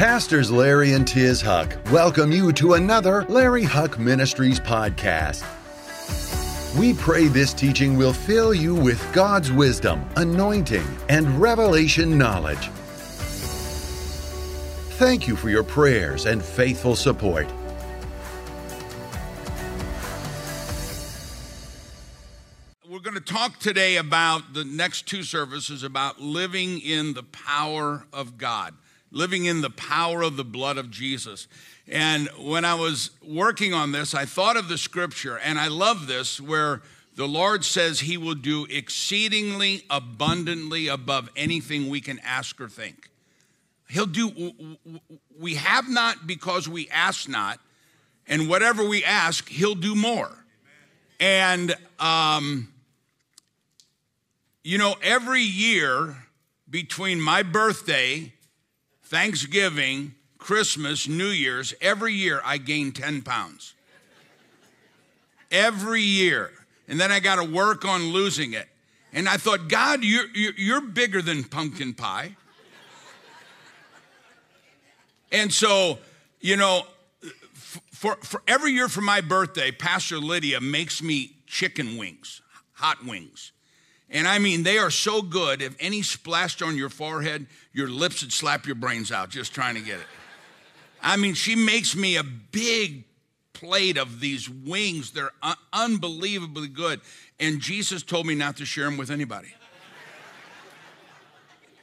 Pastors Larry and Tiz Huch welcome you to another Larry Huch Ministries podcast. We pray this teaching will fill you with God's wisdom, anointing, and revelation knowledge. Thank you for your prayers and faithful support. We're going to talk today about the next two services about living in the power of God living in the power of the blood of Jesus. And when I was working on this, I thought of the scripture, and I love this, where the Lord says He will do exceedingly abundantly above anything we can ask or think. He'll do, we have not because we ask not, and whatever we ask, He'll do more. And, um, you know, every year between my birthday Thanksgiving, Christmas, New Year's, every year I gain 10 pounds. Every year. And then I got to work on losing it. And I thought, God, you're, you're bigger than pumpkin pie. And so, you know, for, for every year for my birthday, Pastor Lydia makes me chicken wings, hot wings. And I mean, they are so good. If any splashed on your forehead, your lips would slap your brains out just trying to get it. I mean, she makes me a big plate of these wings. They're un- unbelievably good. And Jesus told me not to share them with anybody.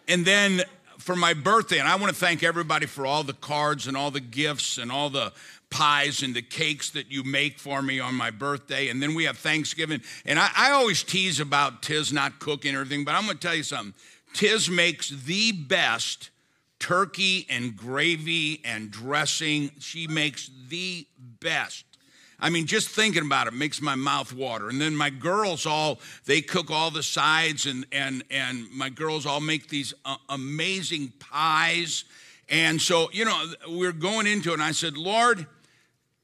and then for my birthday, and I want to thank everybody for all the cards and all the gifts and all the pies and the cakes that you make for me on my birthday. And then we have Thanksgiving. And I, I always tease about Tiz not cooking or anything, but I'm going to tell you something. Tiz makes the best turkey and gravy and dressing. She makes the best. I mean, just thinking about it makes my mouth water. And then my girls all they cook all the sides, and and and my girls all make these uh, amazing pies. And so, you know, we're going into it, and I said, Lord,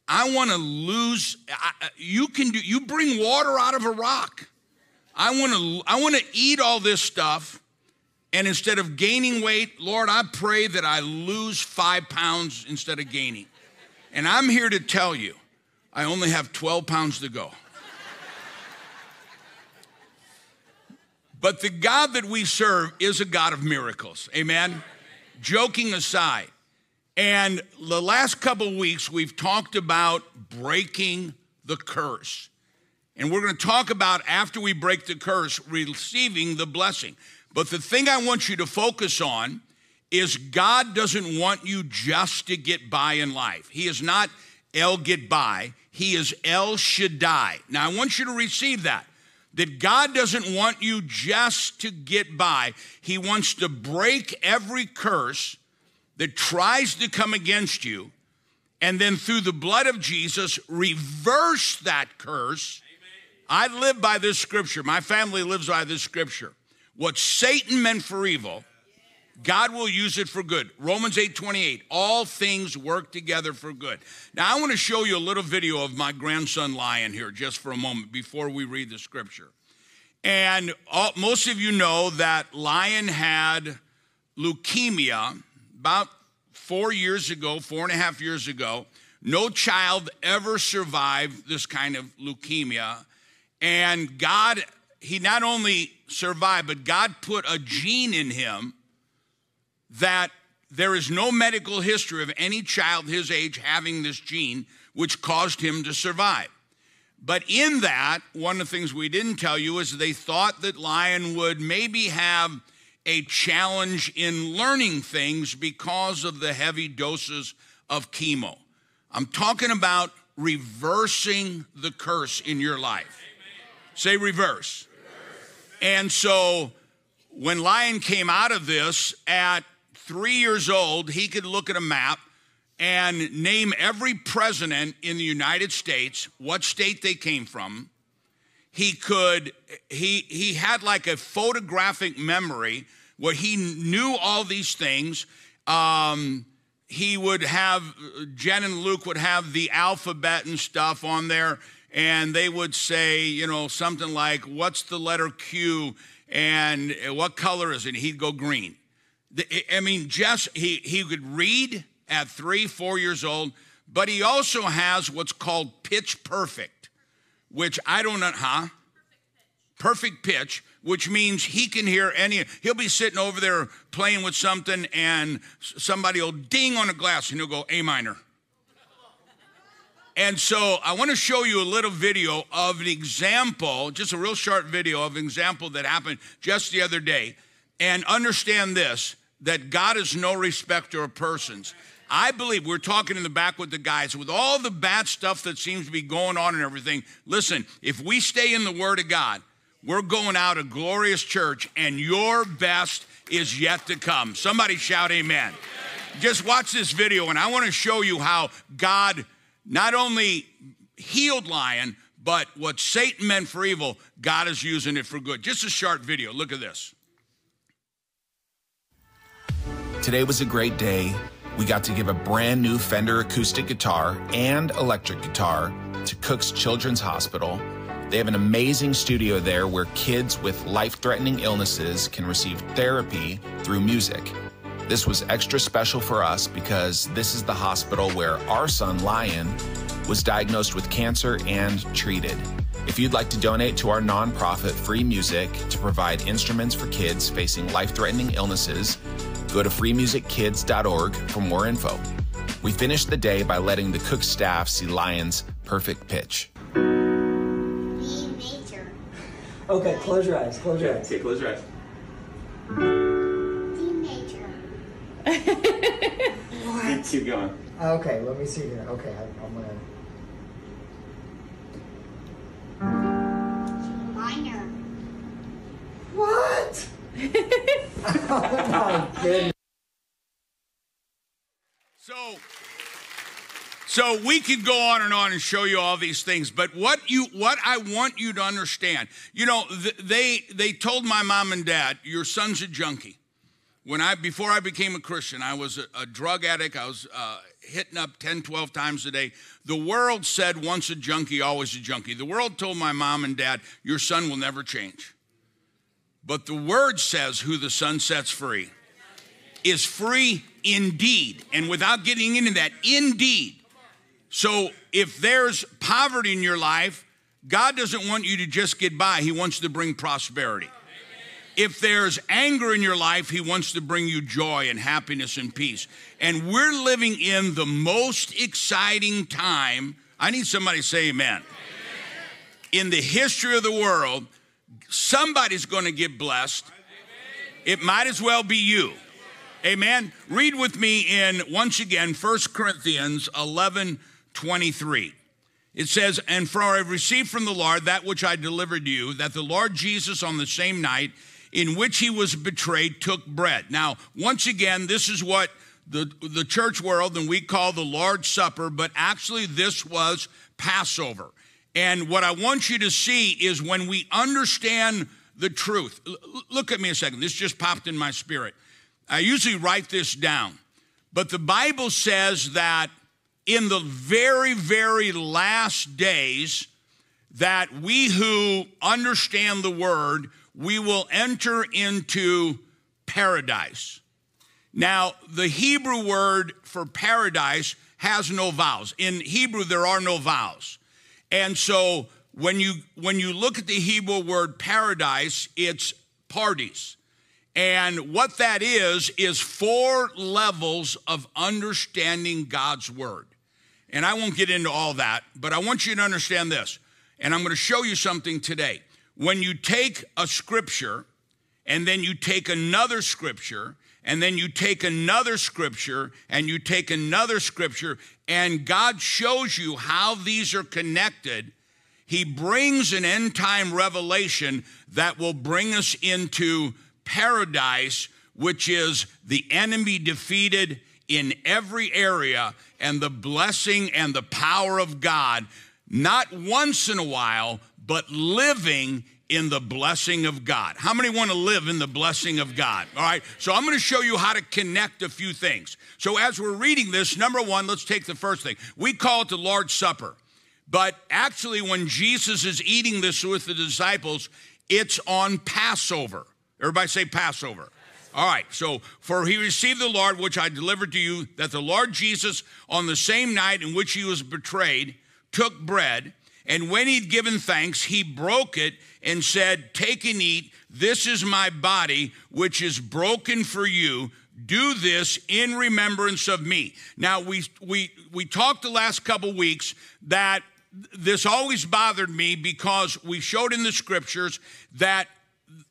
I want to lose. I, you can do. You bring water out of a rock. I want to. I want to eat all this stuff, and instead of gaining weight, Lord, I pray that I lose five pounds instead of gaining. And I'm here to tell you, I only have 12 pounds to go. But the God that we serve is a God of miracles. Amen. Joking aside, and the last couple weeks, we've talked about breaking the curse. And we're going to talk about after we break the curse, receiving the blessing. But the thing I want you to focus on is God doesn't want you just to get by in life. He is not El get by, He is El Shaddai. Now, I want you to receive that. That God doesn't want you just to get by, He wants to break every curse that tries to come against you, and then through the blood of Jesus, reverse that curse. Amen. I live by this scripture. My family lives by this scripture. What Satan meant for evil, God will use it for good. Romans 8 28, all things work together for good. Now, I want to show you a little video of my grandson Lion here just for a moment before we read the scripture. And all, most of you know that Lion had leukemia about four years ago, four and a half years ago, no child ever survived this kind of leukemia. And God, he not only survived, but God put a gene in him that there is no medical history of any child his age having this gene, which caused him to survive. But in that, one of the things we didn't tell you is they thought that Lion would maybe have a challenge in learning things because of the heavy doses of chemo. I'm talking about reversing the curse in your life. Say reverse. And so when Lion came out of this at three years old, he could look at a map and name every president in the United States, what state they came from, he could he he had like a photographic memory where he knew all these things. Um, he would have jen and luke would have the alphabet and stuff on there and they would say you know something like what's the letter q and what color is it? He'd go green. I mean, just he, he could read at three, four years old, but he also has what's called pitch perfect, which I don't know, huh? Perfect pitch, which means he can hear any, he'll be sitting over there playing with something and somebody will ding on a glass and he'll go A minor. And so I want to show you a little video of an example, just a real short video of an example that happened just the other day. And understand this that God is no respecter of persons. I believe we're talking in the back with the guys with all the bad stuff that seems to be going on and everything. Listen, if we stay in the Word of God, we're going out a glorious church, and your best is yet to come. Somebody shout, Amen. Just watch this video, and I want to show you how God not only healed Lion, but what Satan meant for evil, God is using it for good. Just a short video. Look at this. Today was a great day. We got to give a brand new Fender acoustic guitar and electric guitar to Cook's Children's Hospital. They have an amazing studio there where kids with life threatening illnesses can receive therapy through music. This was extra special for us because this is the hospital where our son Lion was diagnosed with cancer and treated. If you'd like to donate to our nonprofit Free Music to provide instruments for kids facing life threatening illnesses, Go to freemusickids.org for more info. We finished the day by letting the Cook staff see Lion's perfect pitch. Okay, close your eyes. Close your eyes. Okay, close your eyes. D major. Keep, keep going. Okay, let me see here. Okay, I, I'm gonna. Minor. What? oh my goodness. So, so we could go on and on and show you all these things, but what you what I want you to understand, you know, th- they they told my mom and dad, your son's a junkie. When I before I became a Christian, I was a, a drug addict. I was uh, hitting up 10, 12 times a day. The world said once a junkie, always a junkie. The world told my mom and dad, your son will never change. But the word says, who the Son sets free is free indeed. And without getting into that, indeed. So if there's poverty in your life, God doesn't want you to just get by, He wants to bring prosperity. If there's anger in your life, He wants to bring you joy and happiness and peace. And we're living in the most exciting time. I need somebody to say amen. amen. In the history of the world, somebody's going to get blessed. It might as well be you. Amen. Read with me in once again 1 Corinthians 11 23. It says, And for I received from the Lord that which I delivered you, that the Lord Jesus on the same night in which he was betrayed took bread. Now, once again, this is what the, the church world and we call the Lord's Supper, but actually this was Passover. And what I want you to see is when we understand the truth. L- look at me a second. This just popped in my spirit. I usually write this down, but the Bible says that in the very, very last days, that we who understand the word, we will enter into paradise. Now, the Hebrew word for paradise has no vowels. In Hebrew, there are no vowels. And so when you when you look at the Hebrew word paradise, it's pardes. And what that is is four levels of understanding God's word. And I won't get into all that, but I want you to understand this. And I'm going to show you something today. When you take a scripture and then you take another scripture and then you take another scripture and you take another scripture and God shows you how these are connected, He brings an end time revelation that will bring us into paradise, which is the enemy defeated in every area and the blessing and the power of God, not once in a while, but living in the blessing of God. How many want to live in the blessing of God? All right, so I'm going to show you how to connect a few things. So, as we're reading this, number one, let's take the first thing. We call it the Lord's Supper. But actually, when Jesus is eating this with the disciples, it's on Passover. Everybody say Passover. All right, so for he received the Lord, which I delivered to you, that the Lord Jesus, on the same night in which he was betrayed, took bread, and when he'd given thanks, he broke it and said, Take and eat. This is my body, which is broken for you. Do this in remembrance of me. Now, we, we, we talked the last couple weeks that this always bothered me because we showed in the scriptures that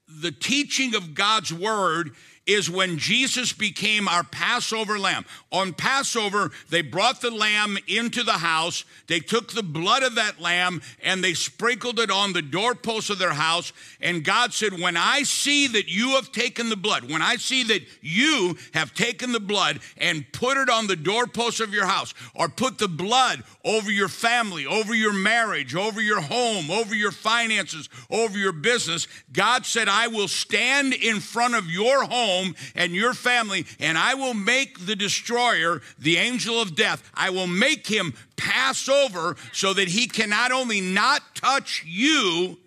the teaching of God's word is when Jesus became our Passover lamb. On Passover, they brought the lamb into the house. They took the blood of that lamb and they sprinkled it on the doorposts of their house. And God said, When I see that you have taken the blood, when I see that you have taken the blood and put it on the doorposts of your house, or put the blood over your family, over your marriage, over your home, over your finances, over your business, God said, I will stand in front of your home home and your family, and I will make the destroyer, the angel of death, I will make him pass over so that he can not only not touch you,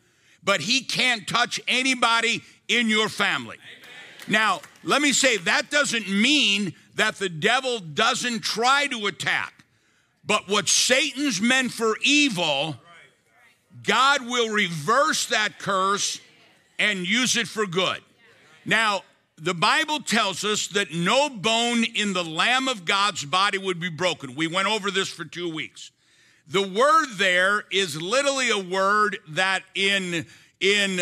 but he can't touch anybody in your family. Now, let me say that doesn't mean that the devil doesn't try to attack. But what Satan's meant for evil, God will reverse that curse and use it for good. Now, the Bible tells us that no bone in the Lamb of God's body would be broken. We went over this for two weeks. The word there is literally a word that in, in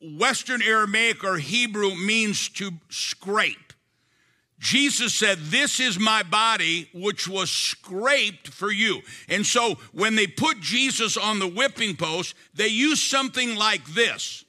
Western Aramaic or Hebrew means to scrape. Jesus said, This is my body, which was scraped for you. And so when they put Jesus on the whipping post, they used something like this.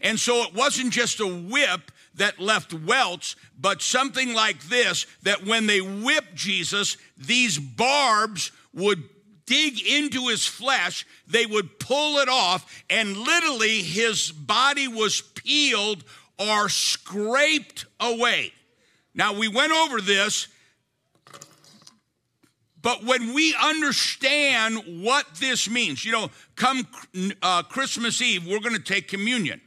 And so it wasn't just a whip, that left welts, but something like this that when they whipped Jesus, these barbs would dig into his flesh, they would pull it off, and literally his body was peeled or scraped away. Now, we went over this, but when we understand what this means, you know, come uh, Christmas Eve, we're going to take communion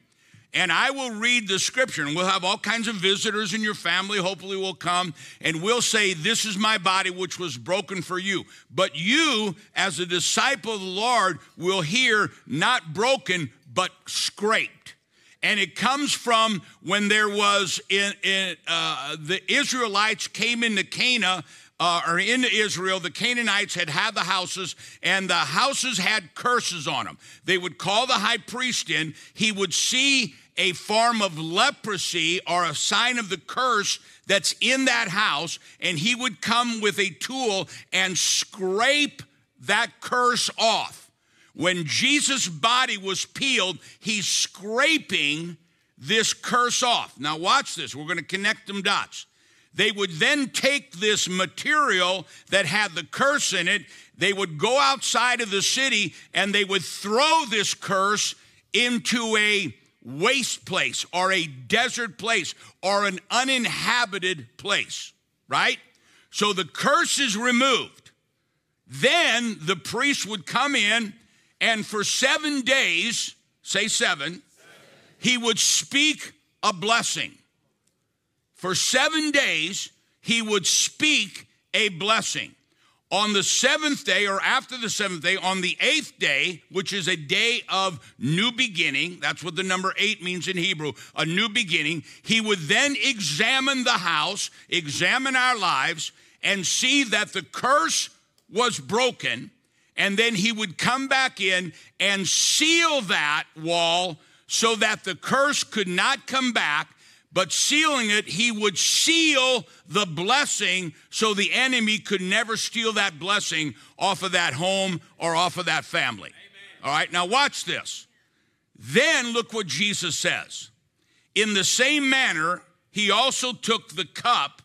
and I will read the scripture, and we'll have all kinds of visitors in your family, hopefully, will come, and we'll say, This is my body which was broken for you. But you, as a disciple of the Lord, will hear not broken, but scraped. And it comes from when there was in, in uh, the Israelites came into Canaan uh, or in Israel, the Canaanites had had the houses, and the houses had curses on them. They would call the high priest in. He would see a form of leprosy or a sign of the curse that's in that house, and he would come with a tool and scrape that curse off. When Jesus' body was peeled, he's scraping this curse off. Now, watch this. We're going to connect them dots. They would then take this material that had the curse in it, they would go outside of the city and they would throw this curse into a waste place or a desert place or an uninhabited place, right? So the curse is removed. Then the priest would come in and for seven days, say seven, seven. he would speak a blessing. For seven days, he would speak a blessing. On the seventh day, or after the seventh day, on the eighth day, which is a day of new beginning, that's what the number eight means in Hebrew, a new beginning, he would then examine the house, examine our lives, and see that the curse was broken. And then he would come back in and seal that wall so that the curse could not come back but sealing it, he would seal the blessing so the enemy could never steal that blessing off of that home or off of that family. Amen. All right, now watch this. Then look what Jesus says. In the same manner, he also took the cup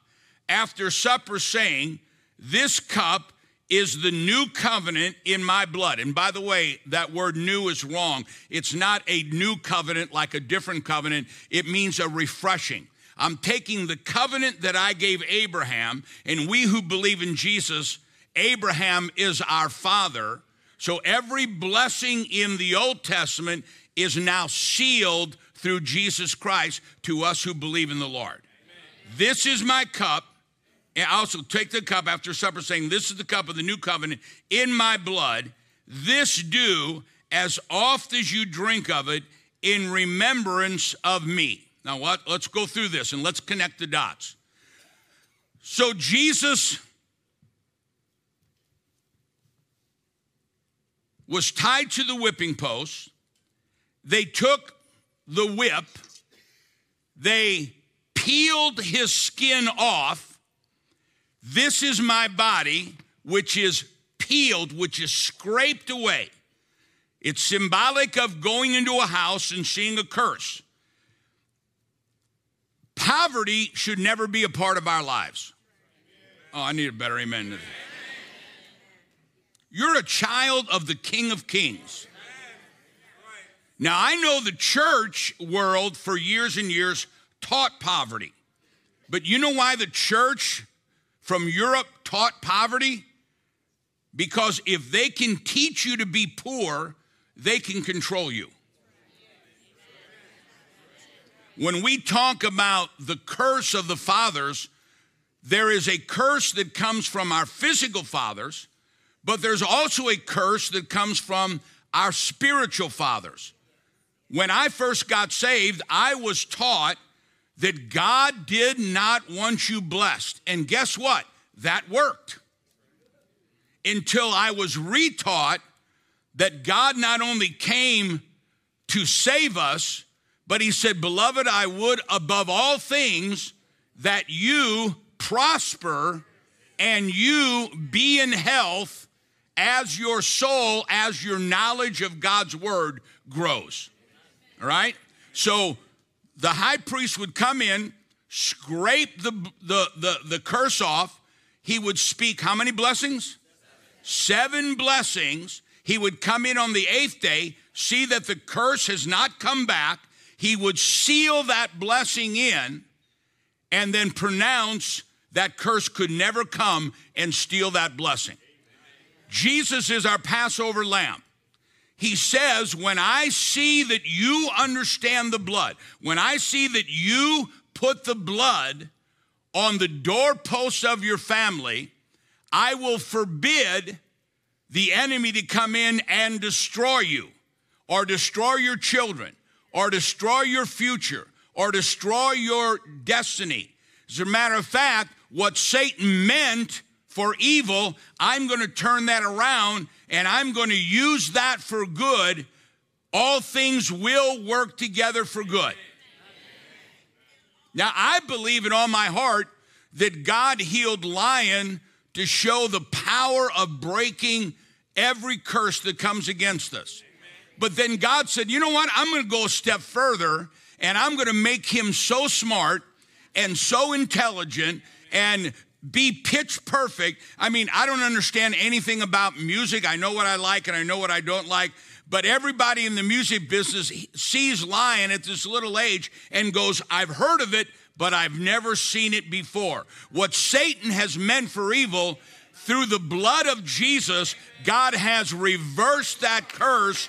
after supper, saying, This cup is the new covenant in my blood. And by the way, that word new is wrong. It's not a new covenant like a different covenant, it means a refreshing. I'm taking the covenant that I gave Abraham, and we who believe in Jesus, Abraham is our father. So every blessing in the Old Testament is now sealed through Jesus Christ to us who believe in the Lord. This is my cup. And also take the cup after supper, saying, This is the cup of the new covenant in my blood. This do as oft as you drink of it in remembrance of me. Now, what? Let's go through this and let's connect the dots. So, Jesus was tied to the whipping post. They took the whip, they peeled his skin off. This is my body, which is peeled, which is scraped away. It's symbolic of going into a house and seeing a curse. Poverty should never be a part of our lives. Oh, I need a better amen. You're a child of the King of Kings. Now, I know the church world for years and years taught poverty. But you know why the church from Europe taught poverty? Because if they can teach you to be poor, they can control you. When we talk about the curse of the fathers, there is a curse that comes from our physical fathers, but there's also a curse that comes from our spiritual fathers. When I first got saved, I was taught that God did not want you blessed. And guess what? That worked. Until I was retaught that God not only came to save us, but He said, Beloved, I would above all things that you prosper and you be in health as your soul, as your knowledge of God's word grows. All right? So the high priest would come in, scrape the, the, the, the curse off. He would speak how many blessings? Seven blessings. He would come in on the eighth day, see that the curse has not come back. He would seal that blessing in and then pronounce that curse could never come and steal that blessing. Jesus is our Passover lamb he says, When I see that you understand the blood, when I see that you put the blood on the doorposts of your family, I will forbid the enemy to come in and destroy you, or destroy your children, or destroy your future, or destroy your destiny. As a matter of fact, what Satan meant for evil, I'm going to turn that around and I'm going to use that for good. All things will work together for good. Now, I believe in all my heart that God healed Lion to show the power of breaking every curse that comes against us. But then God said, you know what? I'm going to go a step further and I'm going to make him so smart and so intelligent and be pitch perfect. I mean, I don't understand anything about music. I know what I like and I know what I don't like. But everybody in the music business sees Lion at this little age and goes, I've heard of it, but I've never seen it before. What Satan has meant for evil, through the blood of Jesus, God has reversed that curse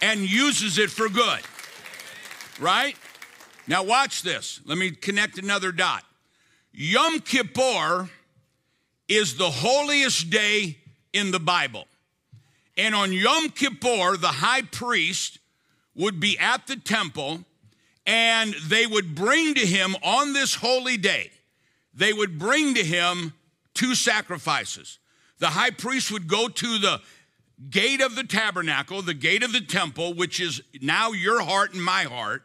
and uses it for good. Right? Now, watch this. Let me connect another dot. Yom Kippur is the holiest day in the Bible. And on Yom Kippur, the high priest would be at the temple and they would bring to him on this holy day, they would bring to him two sacrifices. The high priest would go to the gate of the tabernacle, the gate of the temple, which is now your heart and my heart,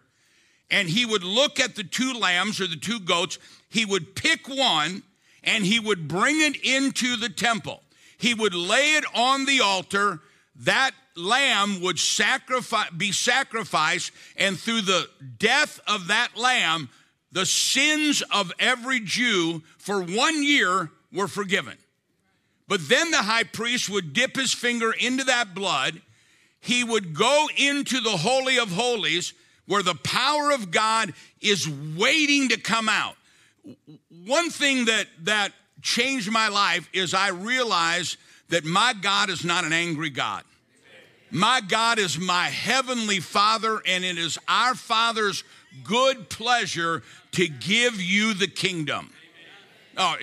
and he would look at the two lambs or the two goats he would pick one and he would bring it into the temple. He would lay it on the altar. That lamb would sacrifice, be sacrificed, and through the death of that lamb, the sins of every Jew for one year were forgiven. But then the high priest would dip his finger into that blood. He would go into the Holy of Holies where the power of God is waiting to come out one thing that, that changed my life is I realized that my God is not an angry God. My God is my heavenly Father, and it is our Father's good pleasure to give you the kingdom. Oh, uh,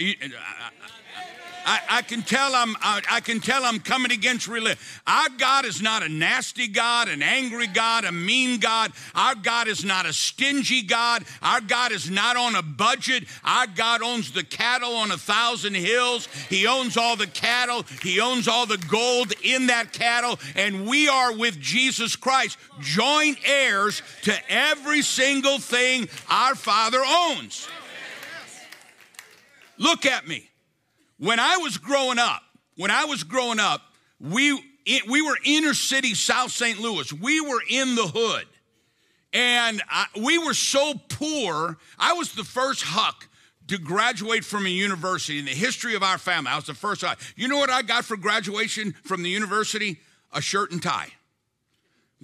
I, I, can tell I'm I, I, can tell I'm coming against religion. Our God is not a nasty God, an angry God, a mean God. Our God is not a stingy God. Our God is not on a budget. Our God owns the cattle on a thousand hills. He owns all the cattle. He owns all the gold in that cattle, and we are with Jesus Christ, joint heirs to every single thing our Father owns. Look at me. When I was growing up, when I was growing up, we, we were inner city South St. Louis. We were in the hood. And I, we were so poor. I was the first Huch to graduate from a university in the history of our family. I was the first. You know what I got for graduation from the university? A shirt and tie.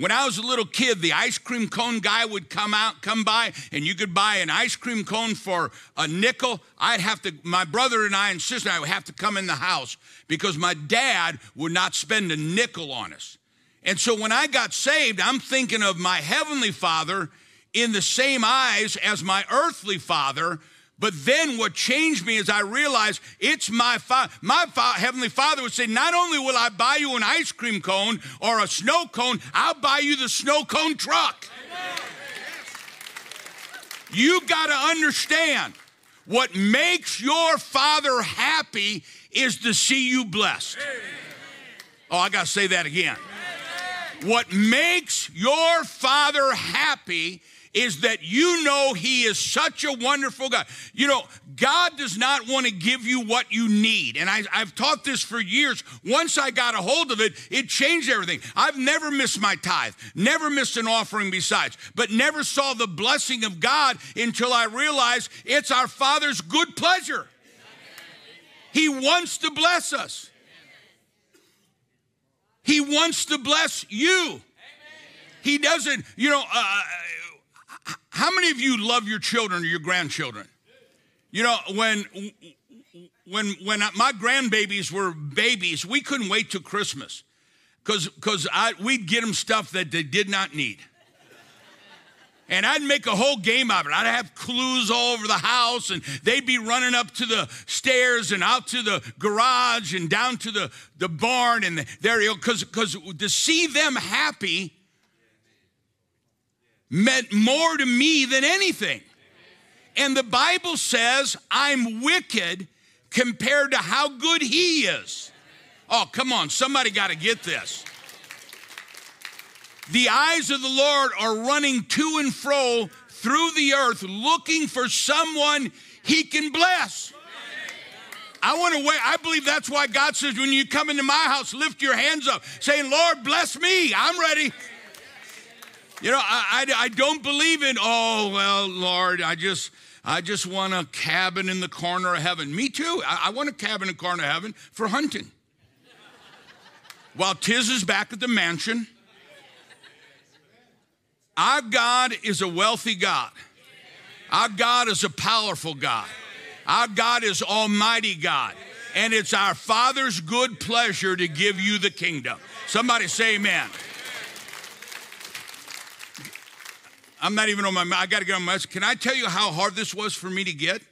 When I was a little kid, the ice cream cone guy would come out, come by, and you could buy an ice cream cone for a nickel. I'd have to, my brother and I and sister and I would have to come in the house because my dad would not spend a nickel on us. And so when I got saved, I'm thinking of my heavenly father in the same eyes as my earthly father but then what changed me is I realized it's my father. My fa- heavenly father would say, Not only will I buy you an ice cream cone or a snow cone, I'll buy you the snow cone truck. You got to understand what makes your father happy is to see you blessed. Oh, I got to say that again. What makes your father happy is that you know He is such a wonderful God. You know, God does not want to give you what you need. And I, have taught this for years. Once I got a hold of it, it changed everything. I've never missed my tithe, never missed an offering besides, but never saw the blessing of God until I realized it's our Father's good pleasure. He wants to bless us. He wants to bless you. He doesn't, you know, uh, how many of you love your children or your grandchildren? You know, when when when my grandbabies were babies, we couldn't wait till Christmas because because I we'd get them stuff that they did not need. And I'd make a whole game of it. I'd have clues all over the house, and they'd be running up to the stairs and out to the garage and down to the, the barn. And there, you go. because to see them happy meant more to me than anything. And the Bible says I'm wicked compared to how good He is. Oh, come on, somebody got to get this. The eyes of the Lord are running to and fro through the earth looking for someone He can bless. I want to wait. I believe that's why God says, when you come into my house, lift your hands up, saying, Lord, bless me. I'm ready. You know, I, I, I don't believe in, oh, well, Lord, I just, I just want a cabin in the corner of heaven. Me too. I, I want a cabin in the corner of heaven for hunting. While Tiz is back at the mansion, our God is a wealthy God. Our God is a powerful God. Our God is Almighty God. And it's our Father's good pleasure to give you the kingdom. Somebody say amen. I'm not even on my, I got to get on my, can I tell you how hard this was for me to get?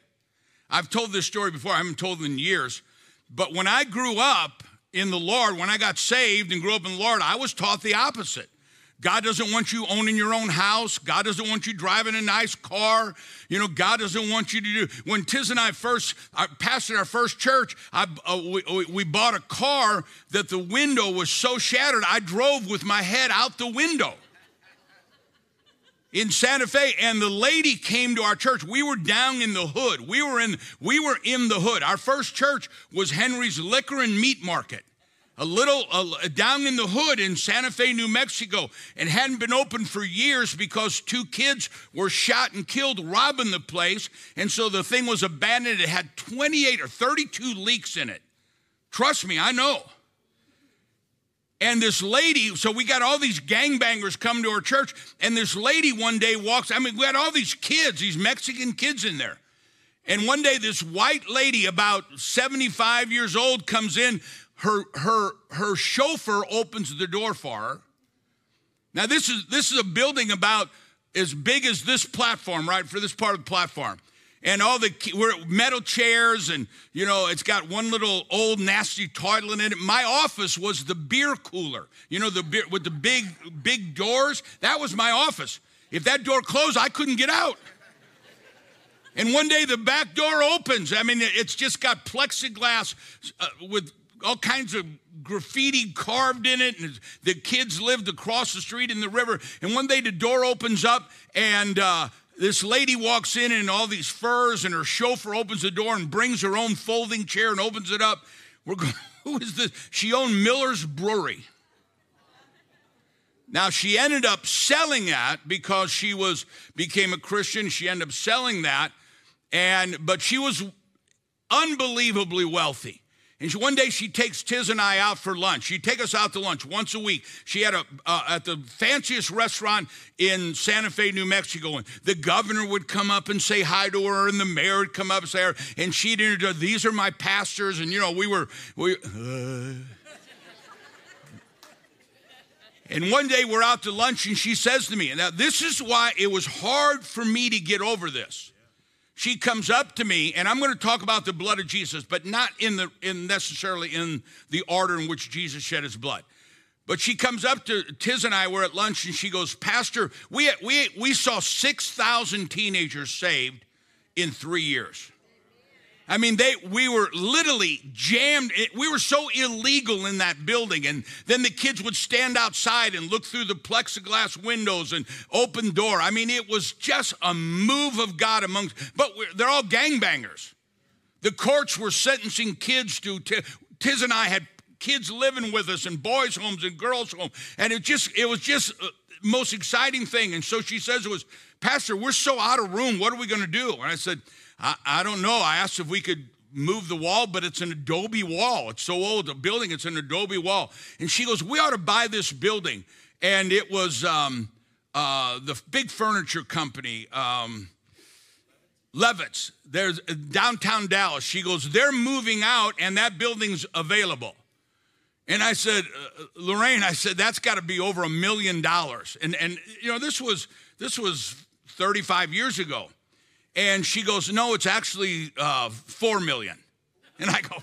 I've told this story before, I haven't told it in years. But when I grew up in the Lord, when I got saved and grew up in the Lord, I was taught the opposite. God doesn't want you owning your own house. God doesn't want you driving a nice car. You know, God doesn't want you to do. When Tiz and I first I pastored our first church, I, uh, we, we bought a car that the window was so shattered, I drove with my head out the window in Santa Fe and the lady came to our church. We were down in the hood. We were in we were in the hood. Our first church was Henry's Liquor and Meat Market. A little uh, down in the hood in Santa Fe, New Mexico, and hadn't been open for years because two kids were shot and killed robbing the place. And so the thing was abandoned. It had 28 or 32 leaks in it. Trust me, I know. And this lady, so we got all these gangbangers come to our church, and this lady one day walks. I mean, we had all these kids, these Mexican kids in there. And one day, this white lady, about 75 years old, comes in. her her her chauffeur opens the door for her. Now this is this is a building about as big as this platform, right? For this part of the platform. And all the we're metal chairs, and you know, it's got one little old nasty toilet in it. My office was the beer cooler, you know, the beer with the big, big doors. That was my office. If that door closed, I couldn't get out. And one day the back door opens. I mean, it's just got plexiglass uh, with all kinds of graffiti carved in it. And the kids lived across the street in the river. And one day the door opens up and uh, this lady walks in in all these furs, and her chauffeur opens the door and brings her own folding chair and opens it up. We're going, who is this? She owned Miller's Brewery. Now she ended up selling that because she was became a Christian. She ended up selling that, and but she was unbelievably wealthy. And she, one day she takes Tiz and I out for lunch. She'd take us out to lunch once a week. She had a uh, at the fanciest restaurant in Santa Fe, New Mexico. And the governor would come up and say hi to her, and the mayor would come up and say her, and she'd introduce, "These are my pastors." And you know, we were we. Uh, and one day we're out to lunch, and she says to me, and "Now this is why it was hard for me to get over this." She comes up to me and i'm going to talk about the blood of jesus but not in the in necessarily in the order in which jesus shed his blood. But she comes up to tiz and i were at lunch and she goes pastor we we we saw 6000 teenagers saved in three years I mean, they we were literally jammed. We were so illegal in that building, and then the kids would stand outside and look through the plexiglass windows and open door. I mean, it was just a move of God amongst. But they're all gangbangers. The courts were sentencing kids to. Tiz and I had kids living with us in boys' homes and girls' homes, and it just it was just uh, most exciting thing. And so she says it was, Pastor, we're so out of room. What are we going to do? And I said. I, I don't know. I asked if we could move the wall, but it's an adobe wall. It's so old, the building, it's an adobe wall. And she goes, We ought to buy this building. And it was um, uh, the big furniture company, um, Levitz. There's uh, downtown Dallas. She goes, They're moving out, and that building's available. And I said, uh, Lorraine, I said, that's got to be over a million dollars. And, and, you know, this was, this was 35 years ago. And she goes, No, it's actually uh, four million. And I go,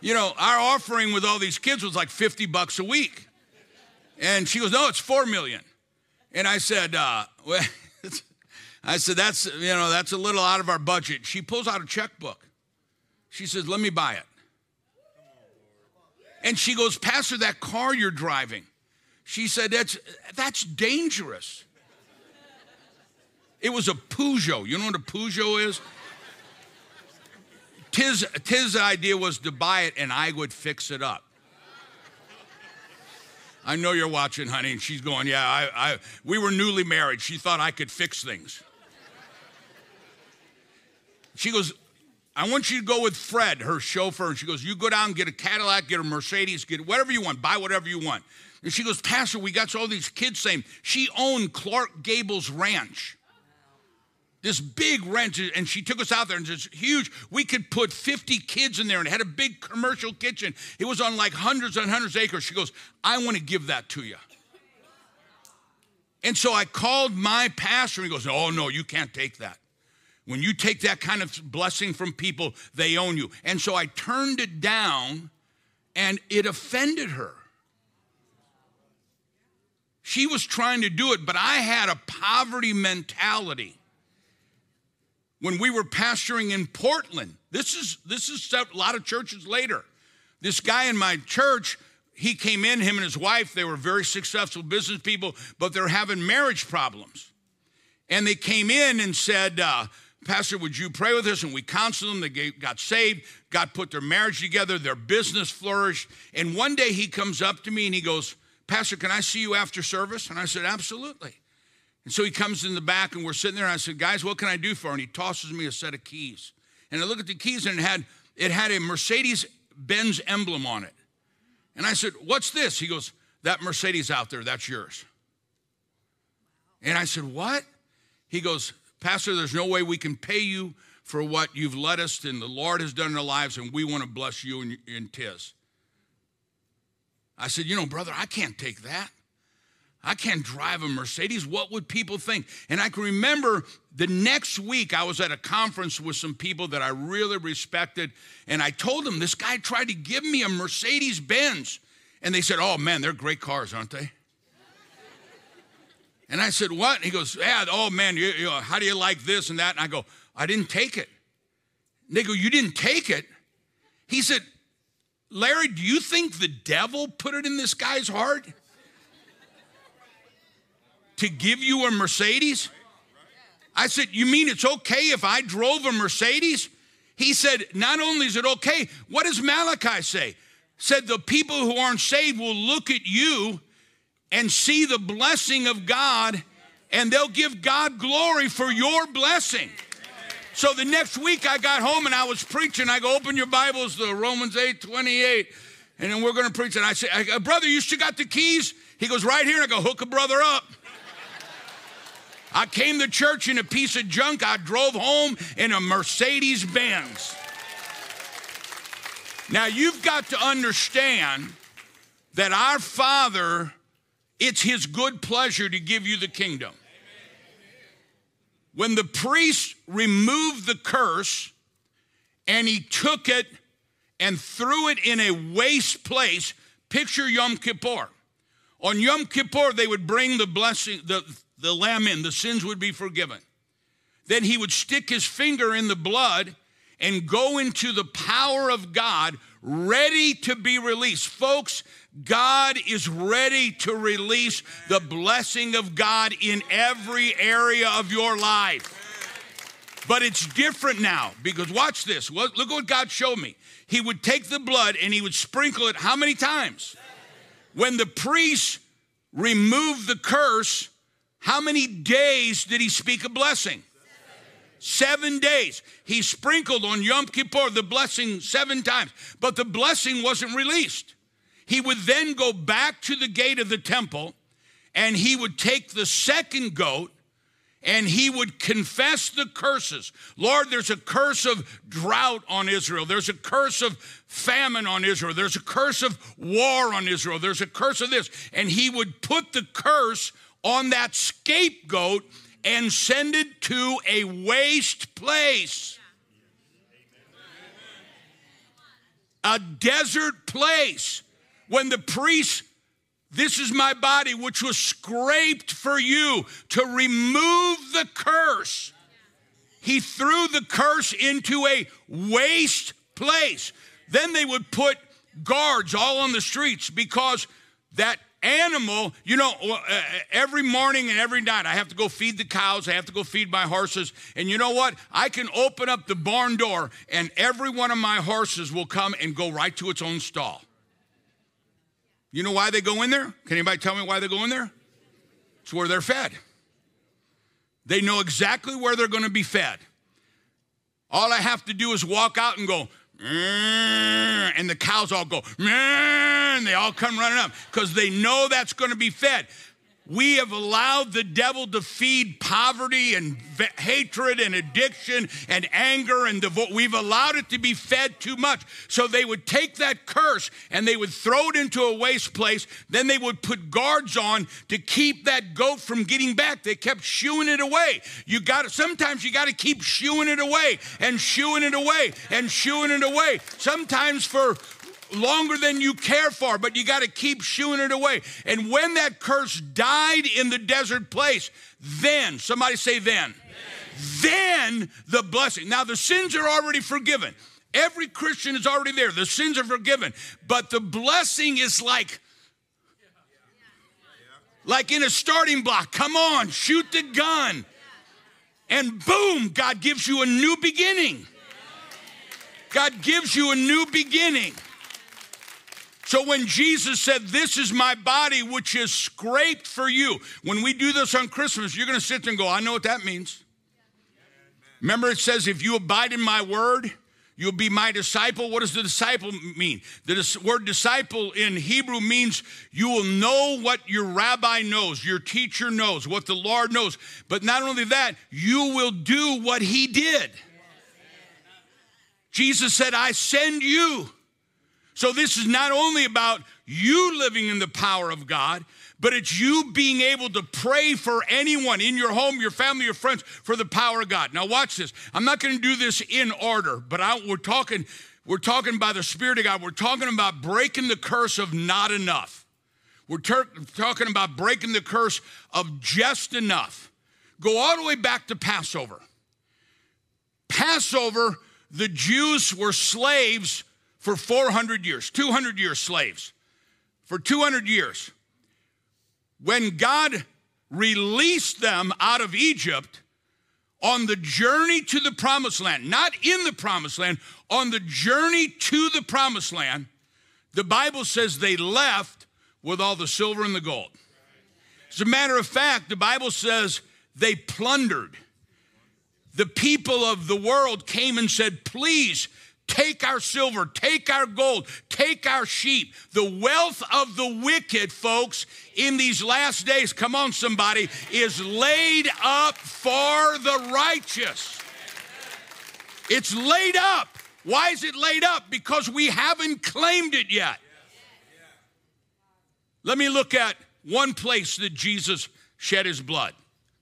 You know, our offering with all these kids was like 50 bucks a week. And she goes, No, it's four million. And I said, uh, well, I said, That's, you know, that's a little out of our budget. She pulls out a checkbook. She says, Let me buy it. And she goes, Pastor, that car you're driving. She said, That's, that's dangerous. It was a Peugeot. You know what a Peugeot is? Tiz, Tiz's idea was to buy it and I would fix it up. I know you're watching, honey, and she's going, Yeah, I, I, we were newly married. She thought I could fix things. She goes, I want you to go with Fred, her chauffeur. And she goes, You go down, get a Cadillac, get a Mercedes, get whatever you want, buy whatever you want. And she goes, Pastor, we got all these kids saying she owned Clark Gable's ranch this big ranch, and she took us out there, and it's huge. We could put 50 kids in there, and it had a big commercial kitchen. It was on like hundreds and hundreds of acres. She goes, I want to give that to you. And so I called my pastor, and he goes, Oh, no, you can't take that. When you take that kind of blessing from people, they own you. And so I turned it down, and it offended her. She was trying to do it, but I had a poverty mentality when we were pastoring in Portland. This is this is a lot of churches later. This guy in my church, he came in, him and his wife, they were very successful business people, but they're having marriage problems. And they came in and said, uh, Pastor, would you pray with us? And we counseled them. They got saved. God put their marriage together. Their business flourished. And one day he comes up to me and he goes, Pastor, can I see you after service? And I said, Absolutely. And so he comes in the back and we're sitting there. And I said, Guys, what can I do for? Her? And he tosses me a set of keys. And I look at the keys and it had, it had a Mercedes Benz emblem on it. And I said, What's this? He goes, That Mercedes out there, that's yours. And I said, What? He goes, Pastor, there's no way we can pay you for what you've led us and the Lord has done in our lives, and we want to bless you and, and Tiz. I said, You know, brother, I can't take that. I can't drive a Mercedes. What would people think? And I can remember the next week I was at a conference with some people that I really respected. And I told them this guy tried to give me a Mercedes Benz. And they said, Oh man, they're great cars, aren't they? And I said, What? he goes, Yeah, oh man, you, you know, how do you like this and that? And I go, I didn't take it. And they go, You didn't take it? He said, Larry, do you think the devil put it in this guy's heart to give you a Mercedes? I said, You mean it's okay if I drove a Mercedes? He said, Not only is it okay, what does Malachi say? Said the people who aren't saved will look at you and see the blessing of God, and they'll give God glory for your blessing. So the next week I got home and I was preaching. I go, open your Bibles to Romans 8 28. And then we're going to preach. And I say, brother, you still got the keys? He goes, right here. And I go, hook a brother up. I came to church in a piece of junk. I drove home in a Mercedes Benz. Now you've got to understand that our Father, it's His good pleasure to give you the kingdom. When the priest removed the curse and he took it and threw it in a waste place, picture Yom Kippur. On Yom Kippur, they would bring the blessing, the, the lamb in, the sins would be forgiven. Then he would stick his finger in the blood and go into the power of God, ready to be released. Folks, God is ready to release the blessing of God in every area of your life. But it's different now because watch this. Look what God showed me. He would take the blood and he would sprinkle it how many times? When the priest removed the curse, how many days did he speak a blessing? Seven days. He sprinkled on Yom Kippur the blessing seven times, but the blessing wasn't released. He would then go back to the gate of the temple and he would take the second goat and he would confess the curses. Lord, there's a curse of drought on Israel. There's a curse of famine on Israel. There's a curse of war on Israel. There's a curse of this. And he would put the curse on that scapegoat and send it to a waste place. A desert place. When the priest this is my body, which was scraped for you to remove the curse. He threw the curse into a waste place. Then they would put guards all on the streets because that animal, you know, uh, uh, every morning and every night I have to go feed the cows, I have to go feed my horses. And you know what? I can open up the barn door and every one of my horses will come and go right to its own stall. You know why they go in there? Can anybody tell me why they go in there? It's where they're fed. They know exactly where they're going to be fed. All I have to do is walk out and go, Mm, and the cows all go, and they all come running up because they know that's going to be fed. We have allowed the devil to feed poverty and v- hatred and addiction and anger and devote. We've allowed it to be fed too much. So they would take that curse and they would throw it into a waste place. Then they would put guards on to keep that goat from getting back. They kept shooing it away. You got sometimes you got to keep shooing it away and shooing it away and shooing it away. Sometimes for longer than you care for, but you got to keep shooing it away. And when that curse died in the desert place, then, somebody say then, then, the blessing. Now, the sins are already forgiven. Every Christian is already there. The sins are forgiven. But the blessing is like, like in a starting block. Come on, shoot the gun. And boom, God gives you a new beginning. God gives you a new beginning. So when Jesus said, This is my body, which is scraped for you, when we do this on Christmas, you're going to sit there and go, I know what that means. Remember, it says, If you abide in my word, you'll be my disciple. What does the disciple mean? The word disciple in Hebrew means you will know what your rabbi knows, your teacher knows, what the Lord knows. But not only that, you will do what he did. Jesus said, I send you So, this is not only about you living in the power of God, but it's you being able to pray for anyone in your home, your family, your friends for the power of God. Now, watch this. I'm not going to do this in order, but I, we're talking. We're talking by the Spirit of God. We're talking about breaking the curse of not enough. We're ter- talking about breaking the curse of just enough. Go all the way back to Passover. Passover, the Jews were slaves for 400 years, 200 years slaves. For 200 years. When God released them out of Egypt on the journey to the promised land, not in the promised land, on the journey to the promised land, the Bible says they left with all the silver and the gold. As a matter of fact, the Bible says they plundered. The people of the world came and said, Please take our silver, take our gold, take our sheep. The wealth of the wicked, folks, in these last days, come on, somebody, is laid up for the righteous. It's laid up. Why is it laid up? Because we haven't claimed it yet. Let me look at one place that Jesus shed his blood.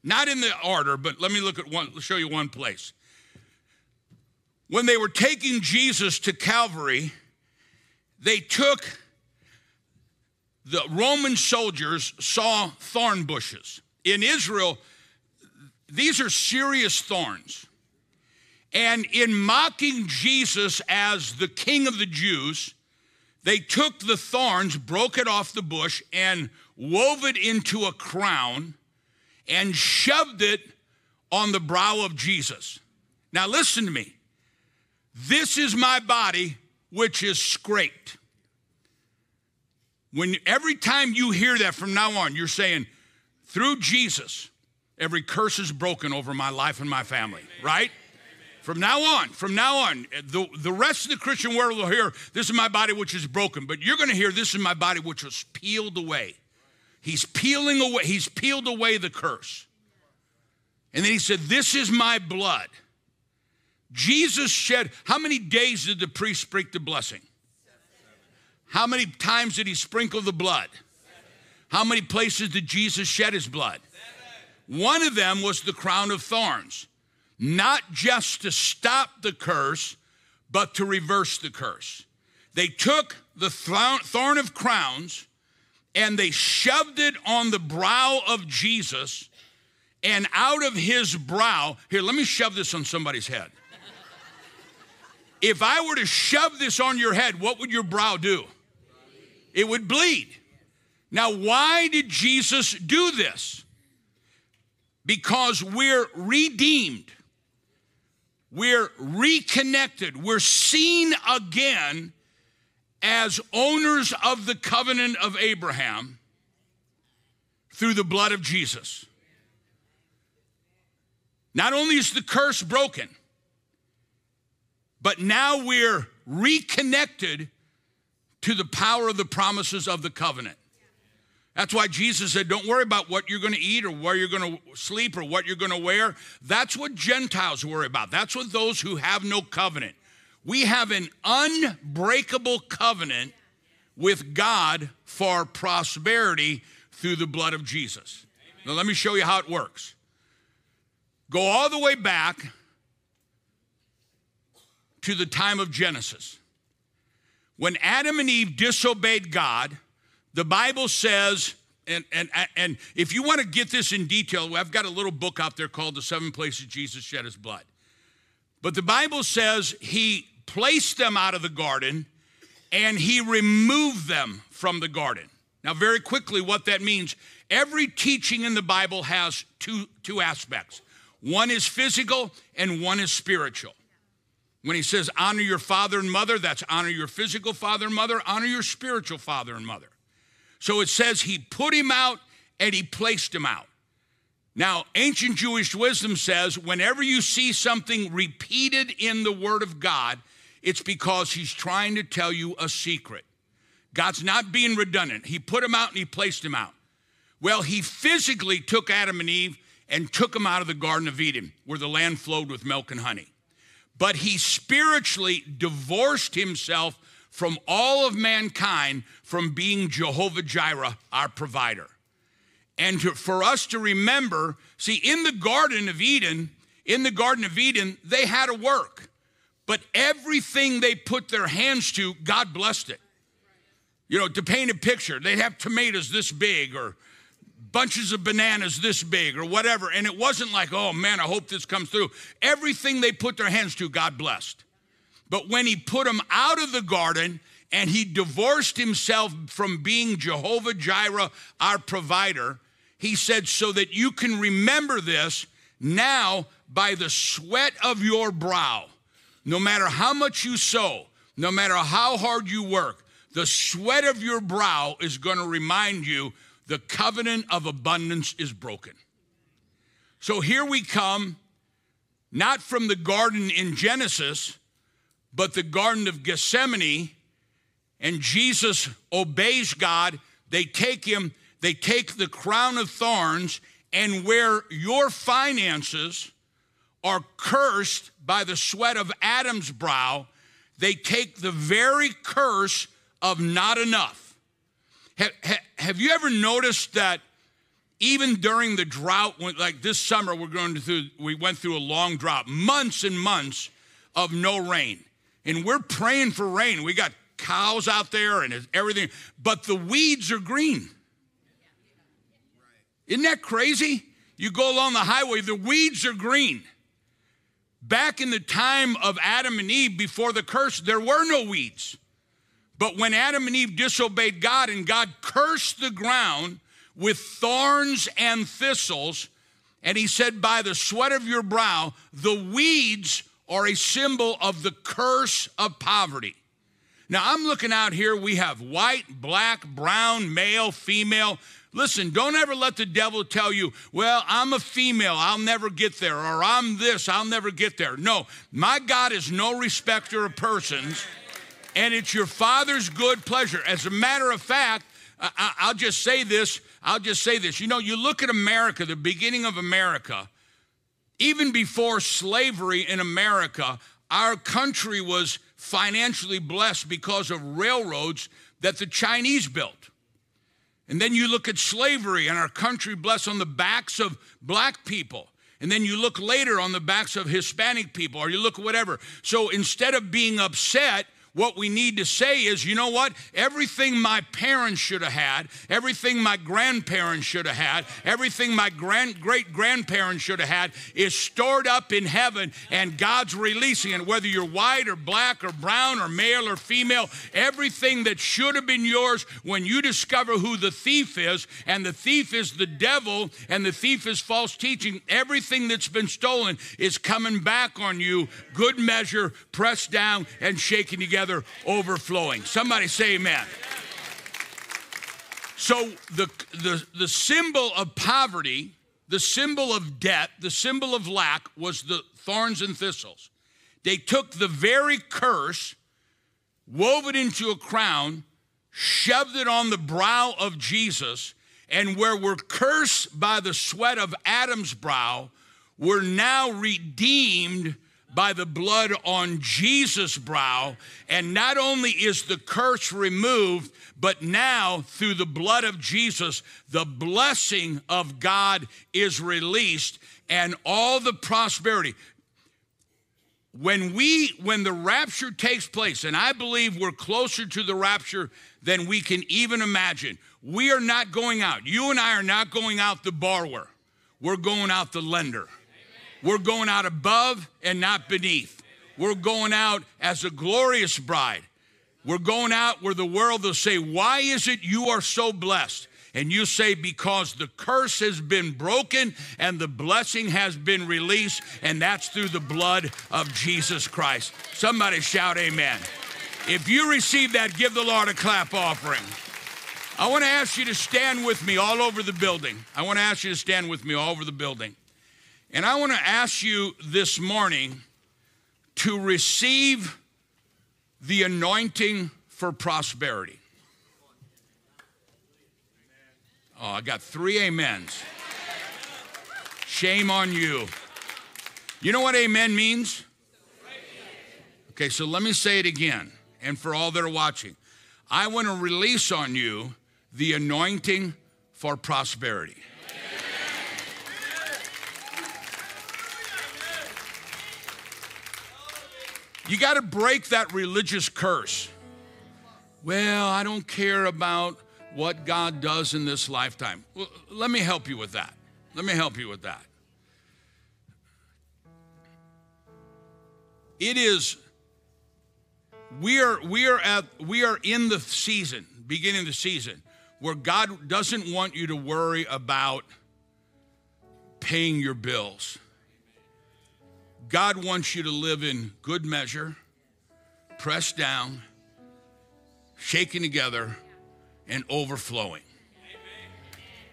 Not in the order, but let me look at one, show you one place. When they were taking Jesus to Calvary, they took the Roman soldiers saw thorn bushes. In Israel, these are serious thorns. And in mocking Jesus as the king of the Jews, they took the thorns, broke it off the bush, and wove it into a crown and shoved it on the brow of Jesus. Now, listen to me. This is my body, which is scraped. When every time you hear that from now on, you're saying, through Jesus, every curse is broken over my life and my family, right? From now on, from now on, the, the rest of the Christian world will hear, This is my body which is broken, but you're going to hear, This is my body which was peeled away. He's peeling away, he's peeled away the curse. And then he said, This is my blood. Jesus shed, how many days did the priest sprinkle the blessing? How many times did he sprinkle the blood? How many places did Jesus shed his blood? One of them was the crown of thorns, not just to stop the curse, but to reverse the curse. They took the thorn of crowns and they shoved it on the brow of Jesus, and out of his brow, here, let me shove this on somebody's head. If I were to shove this on your head, what would your brow do? It would bleed. Now, why did Jesus do this? Because we're redeemed, we're reconnected, we're seen again as owners of the covenant of Abraham through the blood of Jesus. Not only is the curse broken, but now we're reconnected to the power of the promises of the covenant. That's why Jesus said, Don't worry about what you're going to eat or where you're going to sleep or what you're going to wear. That's what Gentiles worry about. That's what those who have no covenant. We have an unbreakable covenant with God for prosperity through the blood of Jesus. Now, let me show you how it works. Go all the way back to the time of Genesis. When Adam and Eve disobeyed God, the Bible says, and, and, and if you want to get this in detail, I've got a little book out there called The Seven Places Jesus Shed His Blood. But the Bible says he placed them out of the garden and he removed them from the garden. Now, very quickly, what that means every teaching in the Bible has two, two aspects one is physical and one is spiritual. When he says honor your father and mother, that's honor your physical father and mother, honor your spiritual father and mother. So it says he put him out and he placed him out. Now, ancient Jewish wisdom says whenever you see something repeated in the Word of God, it's because He's trying to tell you a secret. God's not being redundant. He put him out and He placed him out. Well, He physically took Adam and Eve and took them out of the Garden of Eden, where the land flowed with milk and honey. But He spiritually divorced Himself from all of mankind from being Jehovah Jireh, our provider. And to, for us to remember, see, in the Garden of Eden, in the Garden of Eden, they had to work. But everything they put their hands to, God blessed it. You know, to paint a picture, they'd have tomatoes this big or bunches of bananas this big or whatever. And it wasn't like, oh man, I hope this comes through. Everything they put their hands to, God blessed. But when he put them out of the garden and he divorced himself from being Jehovah Jireh, our provider, he said, so that you can remember this now by the sweat of your brow, no matter how much you sow, no matter how hard you work, the sweat of your brow is going to remind you the covenant of abundance is broken. So here we come, not from the garden in Genesis, but the Garden of Gethsemane, and Jesus obeys God. They take him, they take the crown of thorns, and where your finances are cursed by the sweat of Adam's brow, they take the very curse of not enough. Have, have you ever noticed that even during the drought, like this summer, we're going through, we went through a long drought, months and months of no rain. And we're praying for rain. We got cows out there and everything, but the weeds are green. Isn't that crazy? You go along the highway, the weeds are green. Back in the time of Adam and Eve before the curse, there were no weeds. But when Adam and Eve disobeyed God and God cursed the ground with thorns and thistles, and he said, By the sweat of your brow, the weeds are a symbol of the curse of poverty. Now, I'm looking out here, we have white, black, brown, male, female. Listen, don't ever let the devil tell you, well, I'm a female, I'll never get there, or I'm this, I'll never get there. No, my God is no respecter of persons and it's your Father's good pleasure. As a matter of fact, I, will just say this. I'll just say this. You know, you look at America, the beginning of America, even before slavery in America, our country was financially blessed because of railroads that the Chinese built. And then you look at slavery and our country blessed on the backs of black people. And then you look later on the backs of Hispanic people, or you look whatever. So instead of being upset, what we need to say is, you know what? Everything my parents should have had, everything my grandparents should have had, everything my grand, great grandparents should have had is stored up in heaven, and God's releasing it. Whether you're white or black or brown or male or female, everything that should have been yours when you discover who the thief is, and the thief is the devil, and the thief is false teaching, everything that's been stolen is coming back on you, good measure, pressed down and shaken together together overflowing. Somebody say amen. So the, the, the symbol of poverty, the symbol of debt, the symbol of lack was the thorns and thistles. They took the very curse, wove it into a crown, shoved it on the brow of Jesus, and where we're cursed by the sweat of Adam's brow, we're now redeemed by the blood on Jesus' brow. And not only is the curse removed, but now through the blood of Jesus, the blessing of God is released and all the prosperity. When we when the rapture takes place, and I believe we're closer to the rapture than we can even imagine. We are not going out. You and I are not going out the borrower. We're going out the lender. We're going out above and not beneath. We're going out as a glorious bride. We're going out where the world will say, Why is it you are so blessed? And you say, Because the curse has been broken and the blessing has been released, and that's through the blood of Jesus Christ. Somebody shout, Amen. If you receive that, give the Lord a clap offering. I want to ask you to stand with me all over the building. I want to ask you to stand with me all over the building. And I want to ask you this morning to receive the anointing for prosperity. Oh, I got three amens. Shame on you. You know what amen means? Okay, so let me say it again. and for all that are watching, I want to release on you the anointing for prosperity. You got to break that religious curse. Well, I don't care about what God does in this lifetime. Well, let me help you with that. Let me help you with that. It is we are we are at we are in the season, beginning of the season, where God doesn't want you to worry about paying your bills. God wants you to live in good measure, pressed down, shaken together, and overflowing.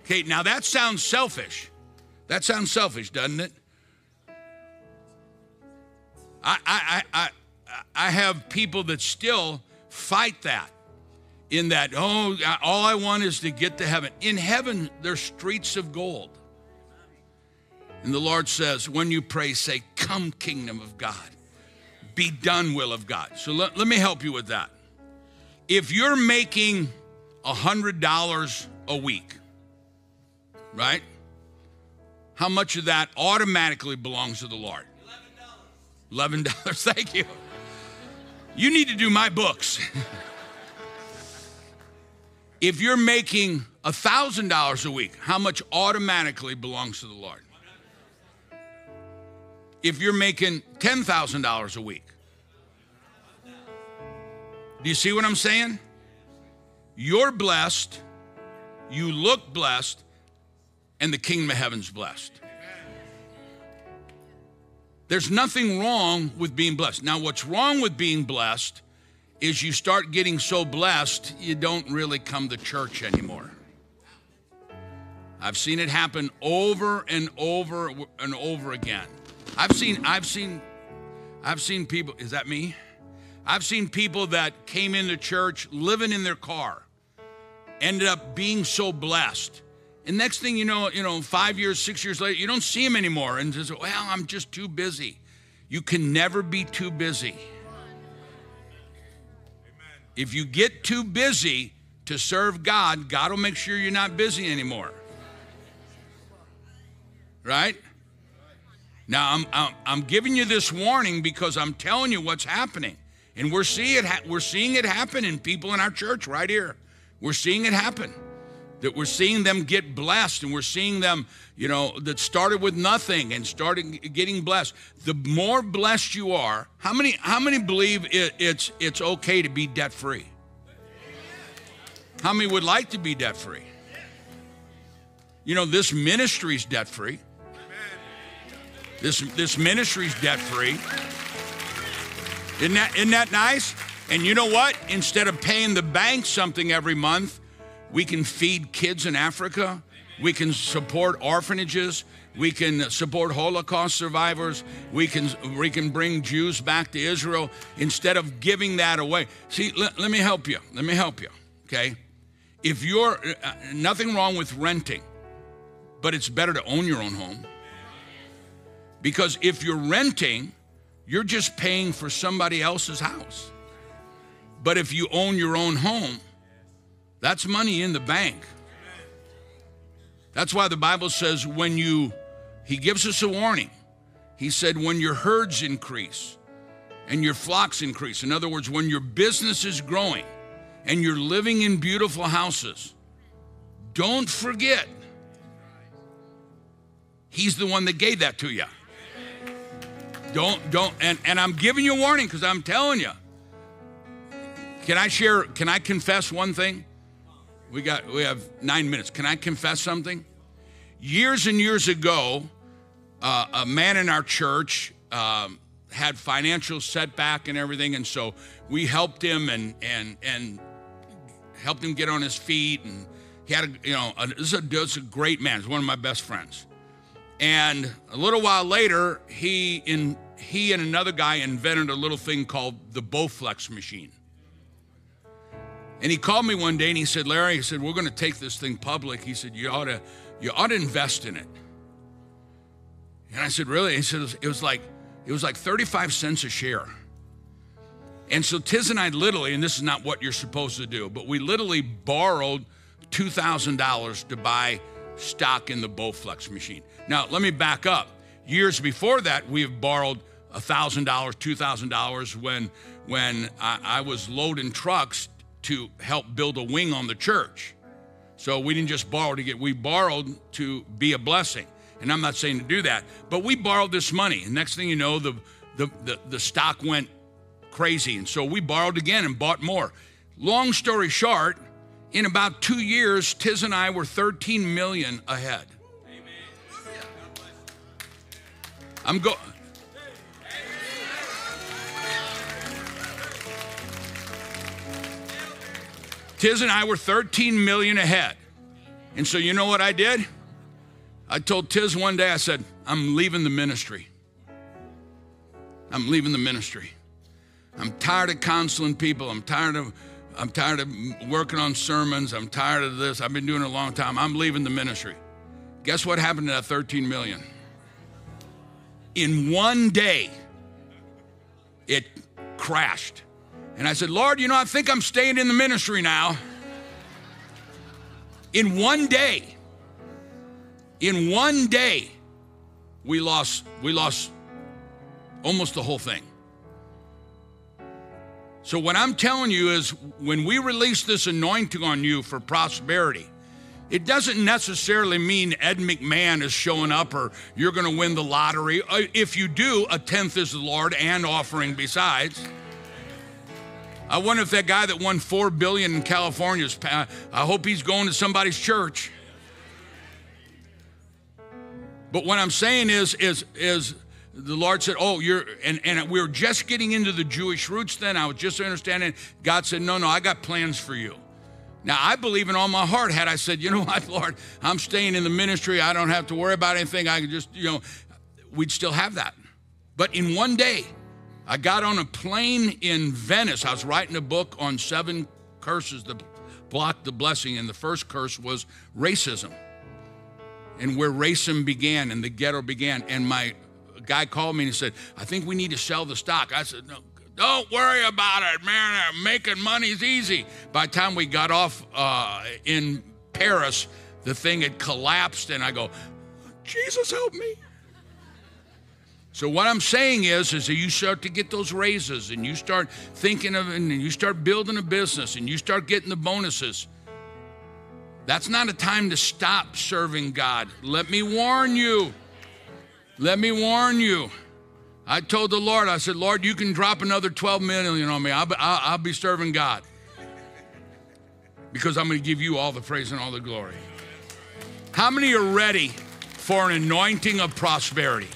Okay, now that sounds selfish. That sounds selfish, doesn't it? I, I, I, I have people that still fight that. In that, oh, all I want is to get to heaven. In heaven, there's streets of gold. And the Lord says, when you pray, say, Come, kingdom of God. Be done, will of God. So let, let me help you with that. If you're making $100 a week, right? How much of that automatically belongs to the Lord? $11. $11, thank you. You need to do my books. if you're making $1,000 a week, how much automatically belongs to the Lord? If you're making $10,000 a week. Do you see what I'm saying? You're blessed, you look blessed, and the kingdom of heaven's blessed. There's nothing wrong with being blessed. Now, what's wrong with being blessed is you start getting so blessed, you don't really come to church anymore. I've seen it happen over and over and over again. I've seen, I've seen, I've seen people, is that me? I've seen people that came into church living in their car, ended up being so blessed. And next thing you know, you know, five years, six years later, you don't see them anymore. And says, well, I'm just too busy. You can never be too busy. If you get too busy to serve God, God will make sure you're not busy anymore. Right? Now, I'm, I'm, I'm, giving you this warning because I'm telling you what's happening. And we're seeing, it we're seeing it happen in people in our church right here. We're seeing it happen. That we're seeing them get blessed and we're seeing them, you know, that started with nothing and started getting blessed. The more blessed you are, how many, how many believe it, it's, it's okay to be debt free? How many would like to be debt free? You know, this ministry's debt free. This, this ministry's debt free. Isn't that, isn't that nice? And you know what? Instead of paying the bank something every month, we can feed kids in Africa. We can support orphanages. We can support Holocaust survivors. We can, we can bring Jews back to Israel instead of giving that away. See, let, let me help you. Let me help you, okay? If you're, uh, nothing wrong with renting, but it's better to own your own home. Because if you're renting, you're just paying for somebody else's house. But if you own your own home, that's money in the bank. That's why the Bible says when you, he gives us a warning. He said, when your herds increase and your flocks increase, in other words, when your business is growing and you're living in beautiful houses, don't forget, he's the one that gave that to you. Don't, don't, and, and I'm giving you a warning because I'm telling you. Can I share, can I confess one thing? We got, we have nine minutes. Can I confess something? Years and years ago, uh, a man in our church um, had financial setback and everything, and so we helped him and and and helped him get on his feet. And he had, a, you know, a, this, is a, this is a great man. He's one of my best friends. And a little while later, he in he and another guy invented a little thing called the Bowflex machine. And he called me one day and he said, Larry, he said, we're going to take this thing public. He said, you ought to, you ought to invest in it. And I said, really? He said, it was like, it was like 35 cents a share. And so Tiz and I literally, and this is not what you're supposed to do, but we literally borrowed $2,000 to buy stock in the Bowflex machine. Now, let me back up. Years before that, we have borrowed $1,000, $2,000 when, when I, I was loading trucks to help build a wing on the church. So we didn't just borrow to get, we borrowed to be a blessing. And I'm not saying to do that, but we borrowed this money. And next thing you know, the, the, the, the stock went crazy. And so we borrowed again and bought more. Long story short, in about two years, Tiz and I were 13 million ahead. I'm go. Tiz and I were 13 million ahead. And so you know what I did? I told Tiz one day, I said, I'm leaving the ministry. I'm leaving the ministry. I'm tired of counseling people. I'm tired of I'm tired of working on sermons. I'm tired of this. I've been doing it a long time. I'm leaving the ministry. Guess what happened to that 13 million? In one day, it crashed. And I said, Lord, you know, I think I'm staying in the ministry now. In one day, in one day, we lost, we lost almost the whole thing. So, what I'm telling you is when we release this anointing on you for prosperity, it doesn't necessarily mean Ed McMahon is showing up or you're going to win the lottery. Uh, if you do, a tenth is the Lord and offering besides. I wonder if that guy that won four billion in California is. I hope he's going to somebody's church. But what I'm saying is, is, is the Lord said, Oh, you're, and, and we were just getting into the Jewish roots then. I was just understanding. God said, No, no, I got plans for you. Now, I believe in all my heart, had I said, You know what, Lord, I'm staying in the ministry. I don't have to worry about anything. I can just, you know, we'd still have that. But in one day, I got on a plane in Venice. I was writing a book on seven curses that block the blessing. And the first curse was racism and where racism began and the ghetto began. And my guy called me and he said, I think we need to sell the stock. I said, No, don't worry about it, man. Making money's easy. By the time we got off uh, in Paris, the thing had collapsed, and I go, Jesus, help me. So what I'm saying is, is that you start to get those raises, and you start thinking of, and you start building a business, and you start getting the bonuses. That's not a time to stop serving God. Let me warn you. Let me warn you. I told the Lord, I said, Lord, you can drop another 12 million on me. I'll be, I'll, I'll be serving God because I'm going to give you all the praise and all the glory. How many are ready for an anointing of prosperity?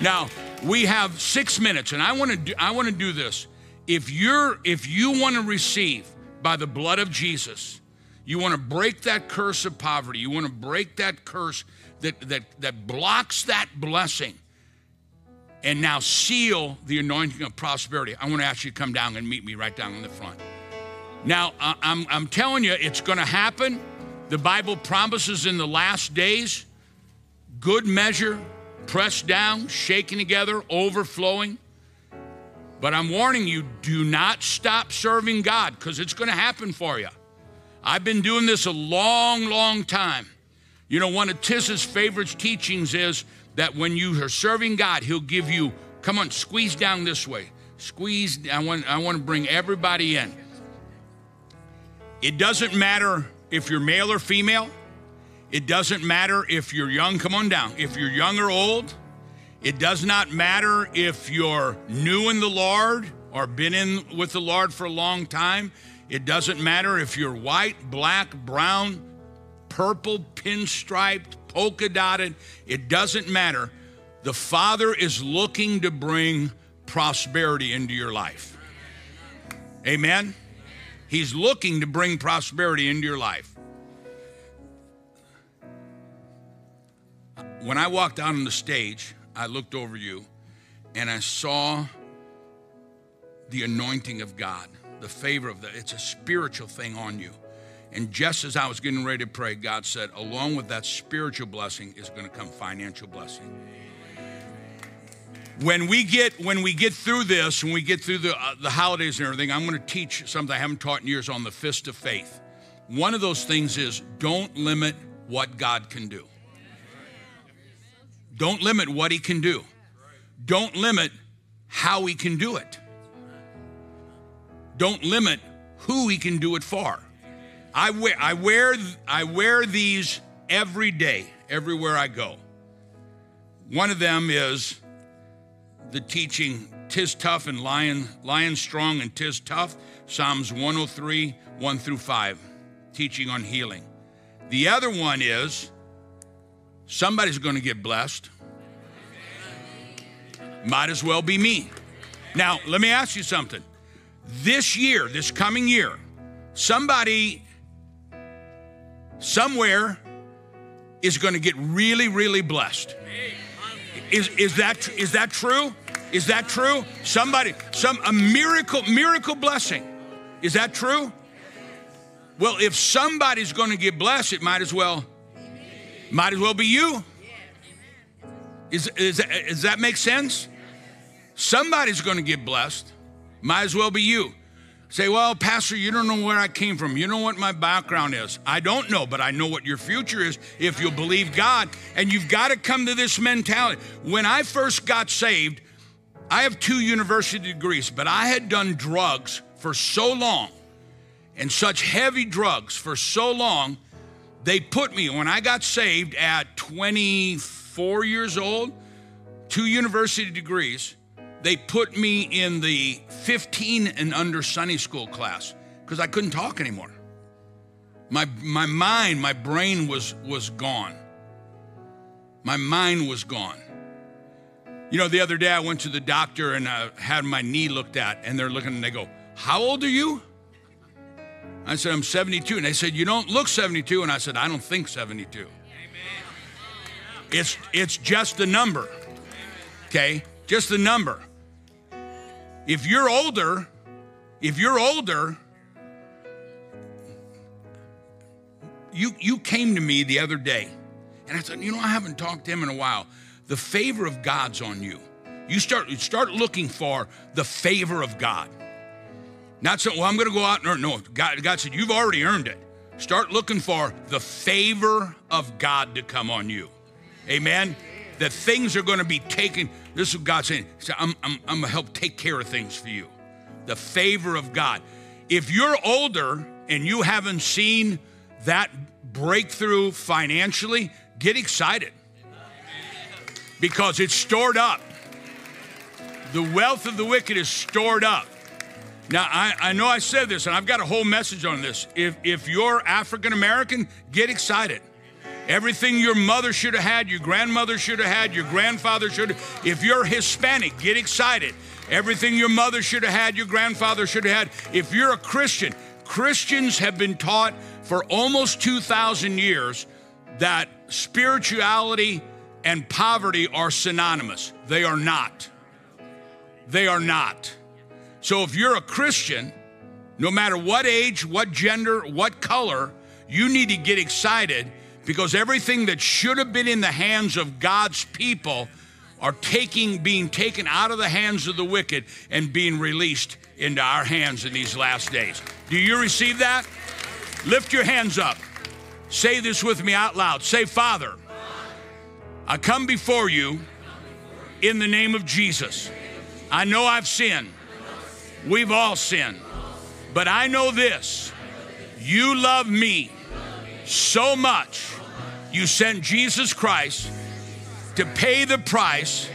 Now, we have six minutes, and I want to do, I want to do this. If you're if you want to receive by the blood of Jesus, you want to break that curse of poverty. You want to break that curse that, that, that blocks that blessing and now seal the anointing of prosperity. I want to ask you to come down and meet me right down in the front. Now, I'm, I'm telling you, it's going to happen. The Bible promises in the last days good measure, pressed down, shaken together, overflowing. But I'm warning you do not stop serving God because it's going to happen for you. I've been doing this a long, long time. You know, one of Tiz's favorite teachings is that when you are serving God, He'll give you, come on, squeeze down this way. Squeeze, I want, I want to bring everybody in. It doesn't matter if you're male or female. It doesn't matter if you're young, come on down. If you're young or old, it does not matter if you're new in the Lord or been in with the Lord for a long time. It doesn't matter if you're white, black, brown, purple, pinstriped, polka dotted, it doesn't matter. The Father is looking to bring prosperity into your life. Amen? He's looking to bring prosperity into your life. When I walked out on the stage, I looked over you and I saw the anointing of God, the favor of the, It's a spiritual thing on you. And just as I was getting ready to pray, God said, along with that spiritual blessing is going to come financial blessing. when we get when we get through this, when we get through the uh, the holidays and everything, I'm going to teach something I haven't taught in years on the fist of faith. One of those things is don't limit what God can do. Don't limit what He can do. Don't limit how He can do it. Don't limit who He can do it for. I wear I wear I wear these every day, everywhere I go. One of them is the teaching tis tough and lion lion strong and tis tough psalms 103 1 through 5 teaching on healing. The other one is somebody's going to get blessed. Might as well be me. Now let me ask you something. This year this coming year somebody somewhere is going to get really really blessed is, is, that, is that true? Is that true? Somebody, some a miracle, miracle blessing. Is that true? Well, if somebody's going to get blessed, it might as well, might as well be you. Is, is, does that make sense? Somebody's going to get blessed. Might as well be you. Say, well, Pastor, you don't know where I came from. You know what my background is. I don't know, but I know what your future is if you'll believe God. And you've got to come to this mentality. When I first got saved, I have two university degrees, but I had done drugs for so long and such heavy drugs for so long, they put me, when I got saved at 24 years old, two university degrees they put me in the 15 and under Sunday school class because I couldn't talk anymore. My, my mind, my brain was, was gone. My mind was gone. You know, the other day I went to the doctor and I had my knee looked at, and they're looking and they go, How old are you? I said, I'm 72. And they said, You don't look 72. And I said, I don't think 72. It's, it's just the number, okay? Just the number. If you're older, if you're older, you you came to me the other day, and I said, you know, I haven't talked to him in a while. The favor of God's on you. You start you start looking for the favor of God. Not so, well, I'm going to go out and earn. No, God, God said, you've already earned it. Start looking for the favor of God to come on you. Amen that things are going to be taken. This is what God's saying. I'm, I'm, I'm going to help take care of things for you. The favor of God. If you're older and you haven't seen that breakthrough financially, get excited because it's stored up. The wealth of the wicked is stored up. Now, I, I know I said this, and I've got a whole message on this. If, if you're African American, get excited. Everything your mother should have had, your grandmother should have had, your grandfather should. If you're Hispanic, get excited. Everything your mother should have had, your grandfather should have had. If you're a Christian, Christians have been taught for almost 2,000 years that spirituality and poverty are synonymous. They are not. They are not. So if you're a Christian, no matter what age, what gender, what color, you need to get excited because everything that should have been in the hands of God's people are taking being taken out of the hands of the wicked and being released into our hands in these last days. Do you receive that? Lift your hands up. Say this with me out loud. Say, Father, I come before you in the name of Jesus. I know I've sinned. We've all sinned. But I know this you love me so much you sent Jesus Christ to pay the price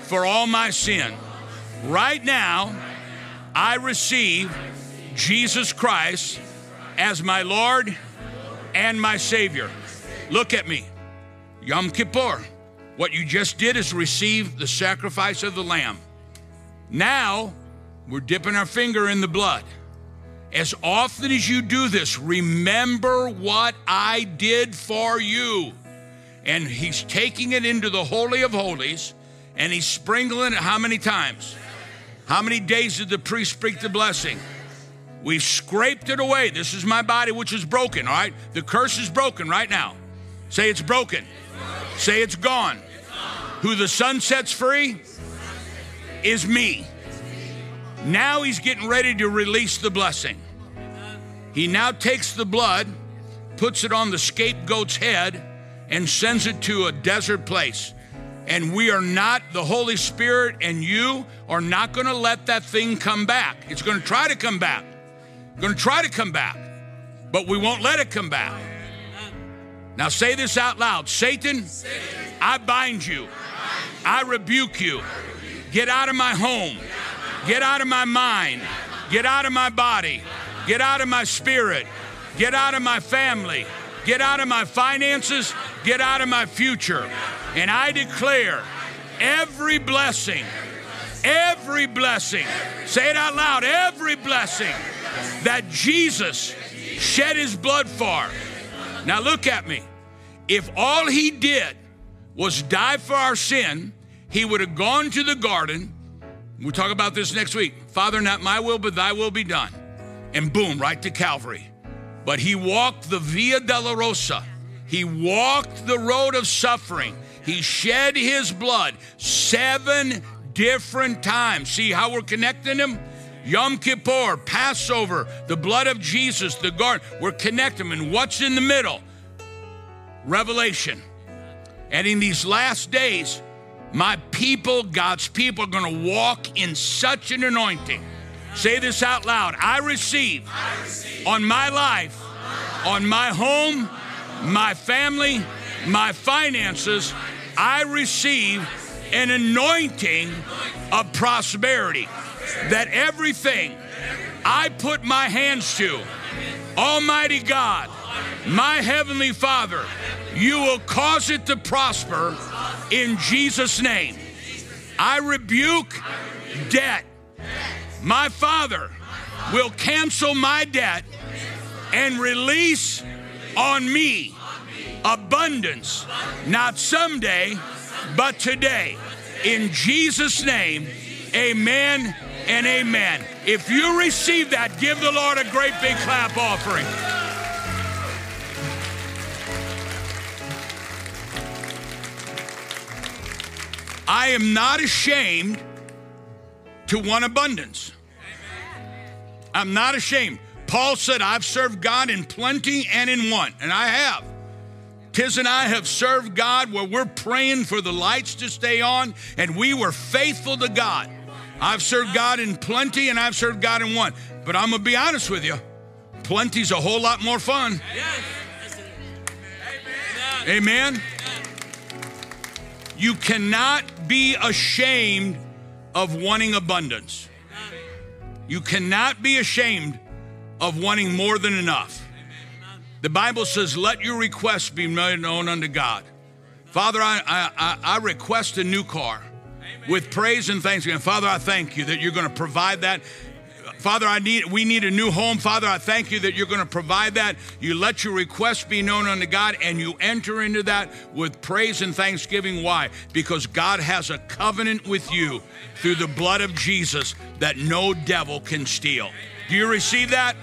for all my sin. Right now, I receive Jesus Christ as my Lord and my Savior. Look at me. Yom Kippur. What you just did is receive the sacrifice of the Lamb. Now, we're dipping our finger in the blood. As often as you do this, remember what I did for you. And he's taking it into the Holy of Holies and he's sprinkling it how many times? How many days did the priest speak the blessing? We've scraped it away. This is my body, which is broken, all right? The curse is broken right now. Say it's broken. Say it's gone. Who the Son sets free is me. Now he's getting ready to release the blessing. He now takes the blood, puts it on the scapegoat's head, and sends it to a desert place. And we are not, the Holy Spirit and you are not going to let that thing come back. It's going to try to come back. Going to try to come back, but we won't let it come back. Now say this out loud Satan, I bind you, I rebuke you. Get out of my home, get out of my mind, get out of my body, get out of my spirit, get out of my family, get out of my finances, get out of my future. And I declare every blessing, every blessing, say it out loud, every blessing that Jesus shed his blood for. Now look at me. If all he did was die for our sin, he would have gone to the garden. We'll talk about this next week. Father, not my will, but thy will be done. And boom, right to Calvary. But he walked the Via Dolorosa. He walked the road of suffering. He shed his blood seven different times. See how we're connecting him? Yom Kippur, Passover, the blood of Jesus, the garden. We're connecting them. And what's in the middle? Revelation. And in these last days, my people, God's people, are going to walk in such an anointing. Say this out loud. I receive, I receive on my life, on my home, my family, my finances, I receive an anointing of prosperity that everything I put my hands to, Almighty God, my Heavenly Father, you will cause it to prosper in Jesus' name. I rebuke debt. My Father will cancel my debt and release on me abundance, not someday, but today. In Jesus' name, amen and amen. If you receive that, give the Lord a great big clap offering. I am not ashamed to want abundance. I'm not ashamed. Paul said, I've served God in plenty and in want, and I have. Tiz and I have served God where we're praying for the lights to stay on, and we were faithful to God. I've served God in plenty and I've served God in want. But I'm going to be honest with you plenty's a whole lot more fun. Amen. You cannot be ashamed of wanting abundance. You cannot be ashamed of wanting more than enough. The Bible says, Let your requests be made known unto God. Father, I, I, I request a new car with praise and thanksgiving. Father, I thank you that you're going to provide that. Father, I need we need a new home. Father, I thank you that you're going to provide that. You let your request be known unto God and you enter into that with praise and thanksgiving. Why? Because God has a covenant with you through the blood of Jesus that no devil can steal. Do you receive that?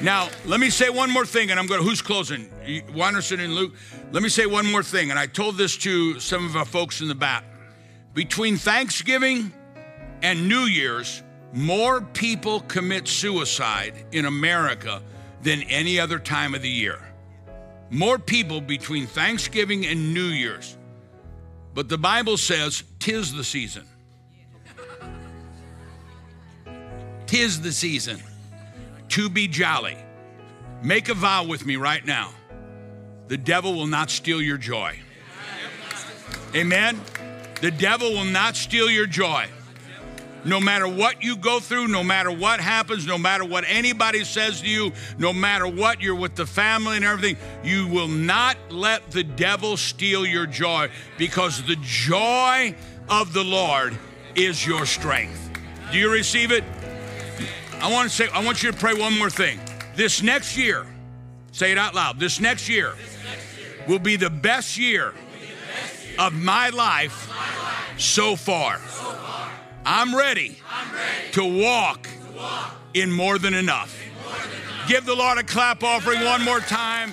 Now, let me say one more thing, and I'm going to, who's closing? Wanderson and Luke. Let me say one more thing, and I told this to some of our folks in the back. Between Thanksgiving and New Year's, more people commit suicide in America than any other time of the year. More people between Thanksgiving and New Year's. But the Bible says, tis the season. Tis the season to be jolly. Make a vow with me right now. The devil will not steal your joy. Amen. The devil will not steal your joy. No matter what you go through, no matter what happens, no matter what anybody says to you, no matter what you're with the family and everything, you will not let the devil steal your joy because the joy of the Lord is your strength. Do you receive it? I want to say, I want you to pray one more thing. This next year, say it out loud, this next year will be the best year of my life so far. I'm ready I'm ready to walk in more than enough. Give the Lord a clap offering one more time.